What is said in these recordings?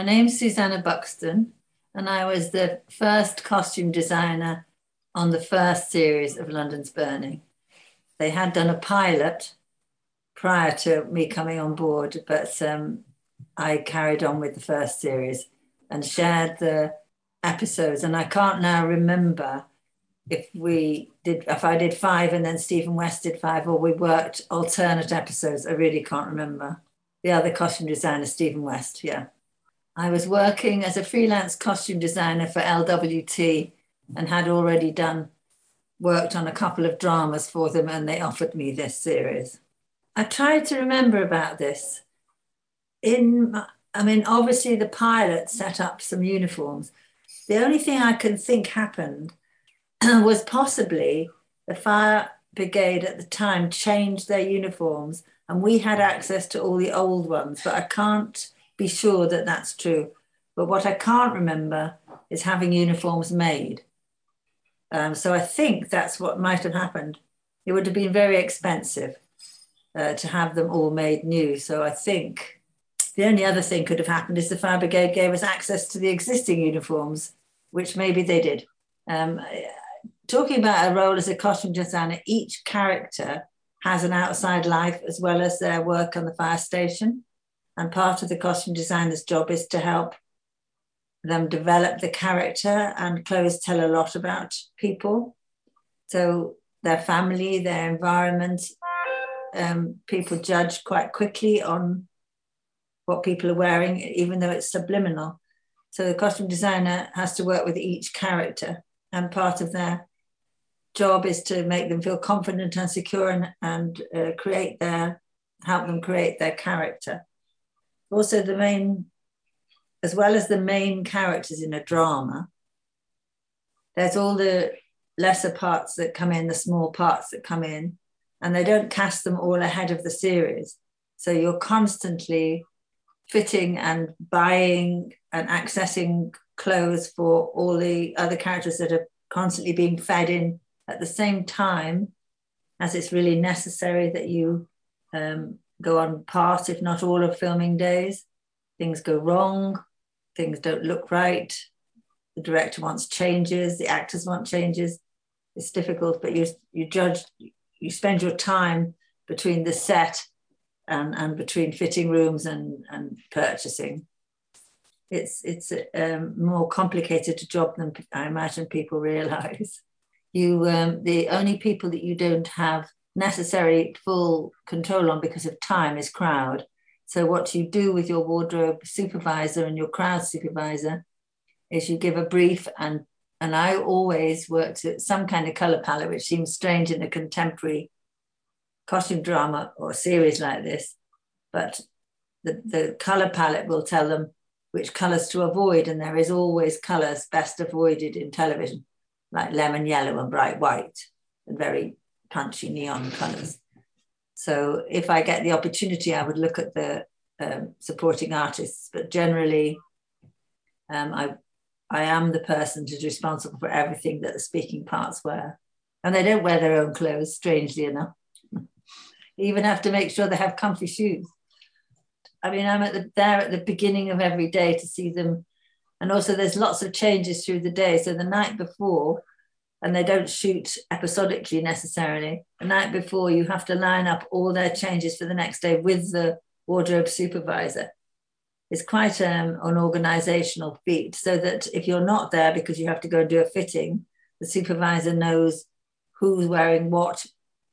My name's Susannah Buxton, and I was the first costume designer on the first series of London's Burning. They had done a pilot prior to me coming on board, but um, I carried on with the first series and shared the episodes. And I can't now remember if we did, if I did five and then Stephen West did five, or we worked alternate episodes. I really can't remember. The other costume designer, Stephen West, yeah. I was working as a freelance costume designer for LWT and had already done worked on a couple of dramas for them and they offered me this series. I tried to remember about this. In I mean, obviously the pilot set up some uniforms. The only thing I can think happened was possibly the fire brigade at the time changed their uniforms and we had access to all the old ones, but I can't be sure that that's true. But what I can't remember is having uniforms made. Um, so I think that's what might have happened. It would have been very expensive uh, to have them all made new. So I think the only other thing could have happened is the fire brigade gave us access to the existing uniforms, which maybe they did. Um, talking about a role as a costume designer, each character has an outside life as well as their work on the fire station. And part of the costume designer's job is to help them develop the character, and clothes tell a lot about people. So, their family, their environment, um, people judge quite quickly on what people are wearing, even though it's subliminal. So, the costume designer has to work with each character, and part of their job is to make them feel confident and secure and, and uh, create their help them create their character also the main, as well as the main characters in a drama, there's all the lesser parts that come in, the small parts that come in, and they don't cast them all ahead of the series. So you're constantly fitting and buying and accessing clothes for all the other characters that are constantly being fed in at the same time as it's really necessary that you um, go on part, if not all, of filming days. Things go wrong, things don't look right. The director wants changes, the actors want changes. It's difficult, but you you judge, you spend your time between the set and, and between fitting rooms and, and purchasing. It's it's a um, more complicated job than I imagine people realize. You um, the only people that you don't have necessary full control on because of time is crowd. So what you do with your wardrobe supervisor and your crowd supervisor is you give a brief and and I always worked at some kind of color palette, which seems strange in a contemporary costume drama or series like this. But the, the color palette will tell them which colors to avoid, and there is always colors best avoided in television, like lemon yellow and bright white, and very punchy neon colors. So if I get the opportunity, I would look at the um, supporting artists, but generally, um, I I am the person who's responsible for everything that the speaking parts wear, and they don't wear their own clothes. Strangely enough, even have to make sure they have comfy shoes. I mean, I'm at the, there at the beginning of every day to see them, and also there's lots of changes through the day. So the night before, and they don't shoot episodically necessarily. The night before, you have to line up all their changes for the next day with the wardrobe supervisor. It's quite um, an organizational feat, so that if you're not there because you have to go and do a fitting, the supervisor knows who's wearing what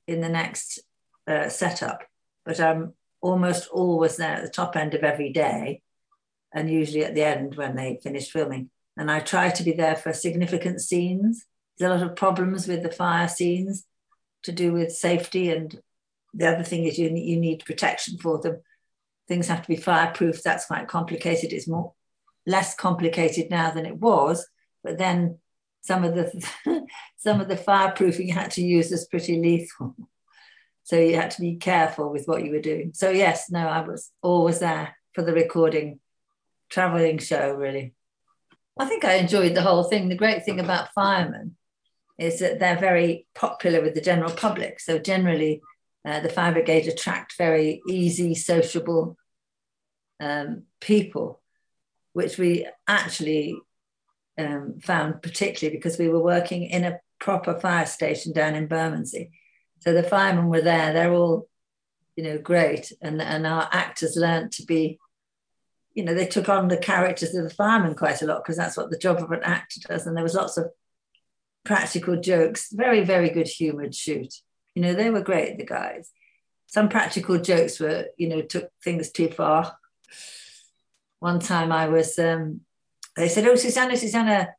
in the next uh, setup. But I'm almost always there at the top end of every day, and usually at the end when they finish filming. And I try to be there for significant scenes there's a lot of problems with the fire scenes to do with safety. And the other thing is you, you need protection for them. Things have to be fireproof. That's quite complicated. It's more less complicated now than it was. But then some of the some of the fireproofing you had to use was pretty lethal. So you had to be careful with what you were doing. So yes, no, I was always there for the recording, traveling show really. I think I enjoyed the whole thing. The great thing about firemen is that they're very popular with the general public. So generally, uh, the fire brigade attract very easy, sociable um, people which we actually um, found particularly because we were working in a proper fire station down in Bermondsey. So the firemen were there. They're all, you know, great, and and our actors learned to be, you know, they took on the characters of the firemen quite a lot because that's what the job of an actor does. And there was lots of practical jokes, very very good humoured shoot. You know, they were great, the guys. Some practical jokes were, you know, took things too far. One time I was, um, they said, "Oh, Susannah, Susannah,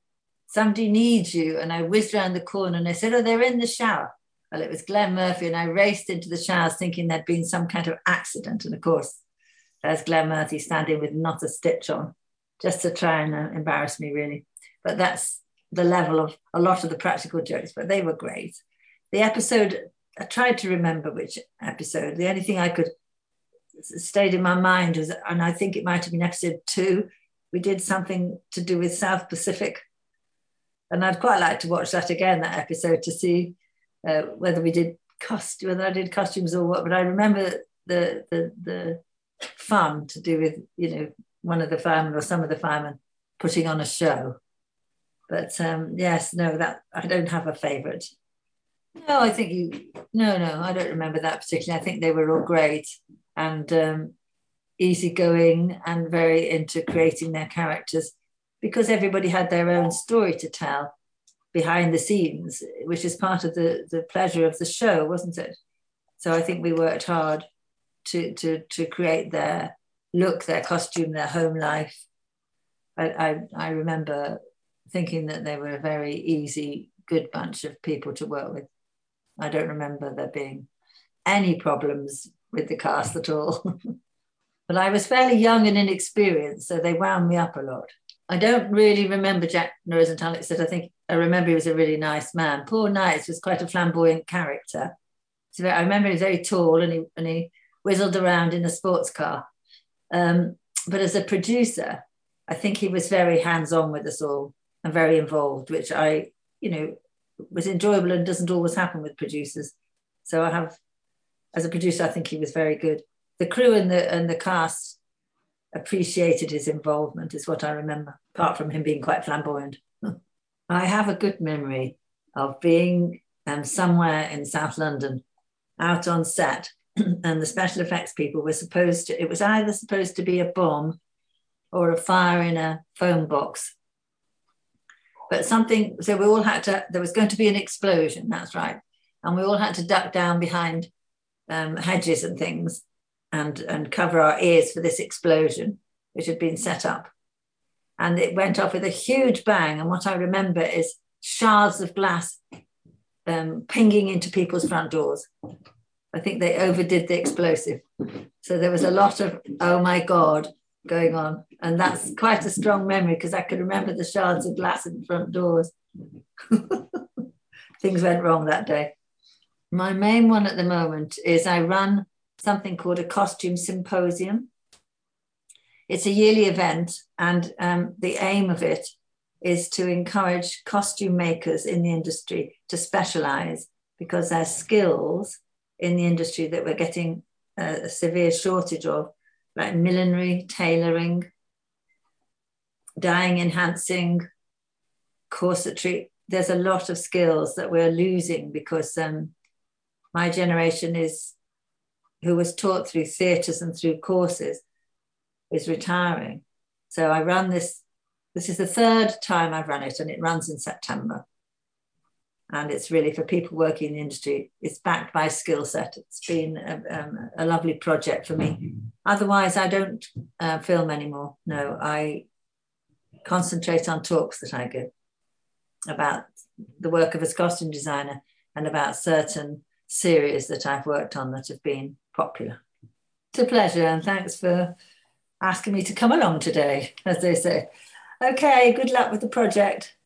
somebody needs you," and I whizzed around the corner and I said, "Oh, they're in the shower." Well, it was Glenn Murphy, and I raced into the showers thinking there'd been some kind of accident. And of course, there's Glenn Murphy standing with not a stitch on, just to try and uh, embarrass me, really. But that's the level of a lot of the practical jokes, but they were great. The episode, I tried to remember which episode. The only thing I could stayed in my mind was, and I think it might have been episode two, we did something to do with South Pacific. And I'd quite like to watch that again, that episode, to see uh, whether we did costume, whether I did costumes or what. But I remember the the the fun to do with you know one of the firemen or some of the firemen putting on a show. But um, yes, no, that I don't have a favourite. No, I think you. No, no, I don't remember that particularly. I think they were all great and um, easygoing and very into creating their characters because everybody had their own story to tell behind the scenes, which is part of the, the pleasure of the show, wasn't it? So I think we worked hard to, to, to create their look, their costume, their home life. I, I, I remember thinking that they were a very easy, good bunch of people to work with. I don't remember there being any problems with the cast at all. but I was fairly young and inexperienced, so they wound me up a lot. I don't really remember Jack Rosenthal, except I think I remember he was a really nice man. Paul Knights was quite a flamboyant character. So I remember he was very tall and he, and he whizzled around in a sports car. Um, but as a producer, I think he was very hands on with us all and very involved, which I, you know, was enjoyable and doesn't always happen with producers. So I have, as a producer, I think he was very good. The crew and the and the cast appreciated his involvement, is what I remember, apart from him being quite flamboyant. I have a good memory of being um, somewhere in South London out on set, and the special effects people were supposed to, it was either supposed to be a bomb or a fire in a phone box. But something, so we all had to, there was going to be an explosion, that's right. And we all had to duck down behind um, hedges and things and, and cover our ears for this explosion, which had been set up and it went off with a huge bang. And what I remember is shards of glass um, pinging into people's front doors. I think they overdid the explosive. So there was a lot of, oh my God, going on. And that's quite a strong memory because I can remember the shards of glass in front doors. Things went wrong that day. My main one at the moment is I run something called a costume symposium it's a yearly event, and um, the aim of it is to encourage costume makers in the industry to specialize because there's skills in the industry that we're getting a severe shortage of, like millinery, tailoring, dyeing enhancing, corsetry. There's a lot of skills that we're losing because um, my generation is who was taught through theatres and through courses is retiring. So I run this, this is the third time I've run it, and it runs in September. And it's really for people working in the industry, it's backed by Skillset. It's been a, um, a, lovely project for me. Otherwise, I don't uh, film anymore. No, I concentrate on talks that I give about the work of a costume designer and about certain series that I've worked on that have been popular. It's a pleasure, and thanks for asking me to come along today, as they say. Okay, good luck with the project.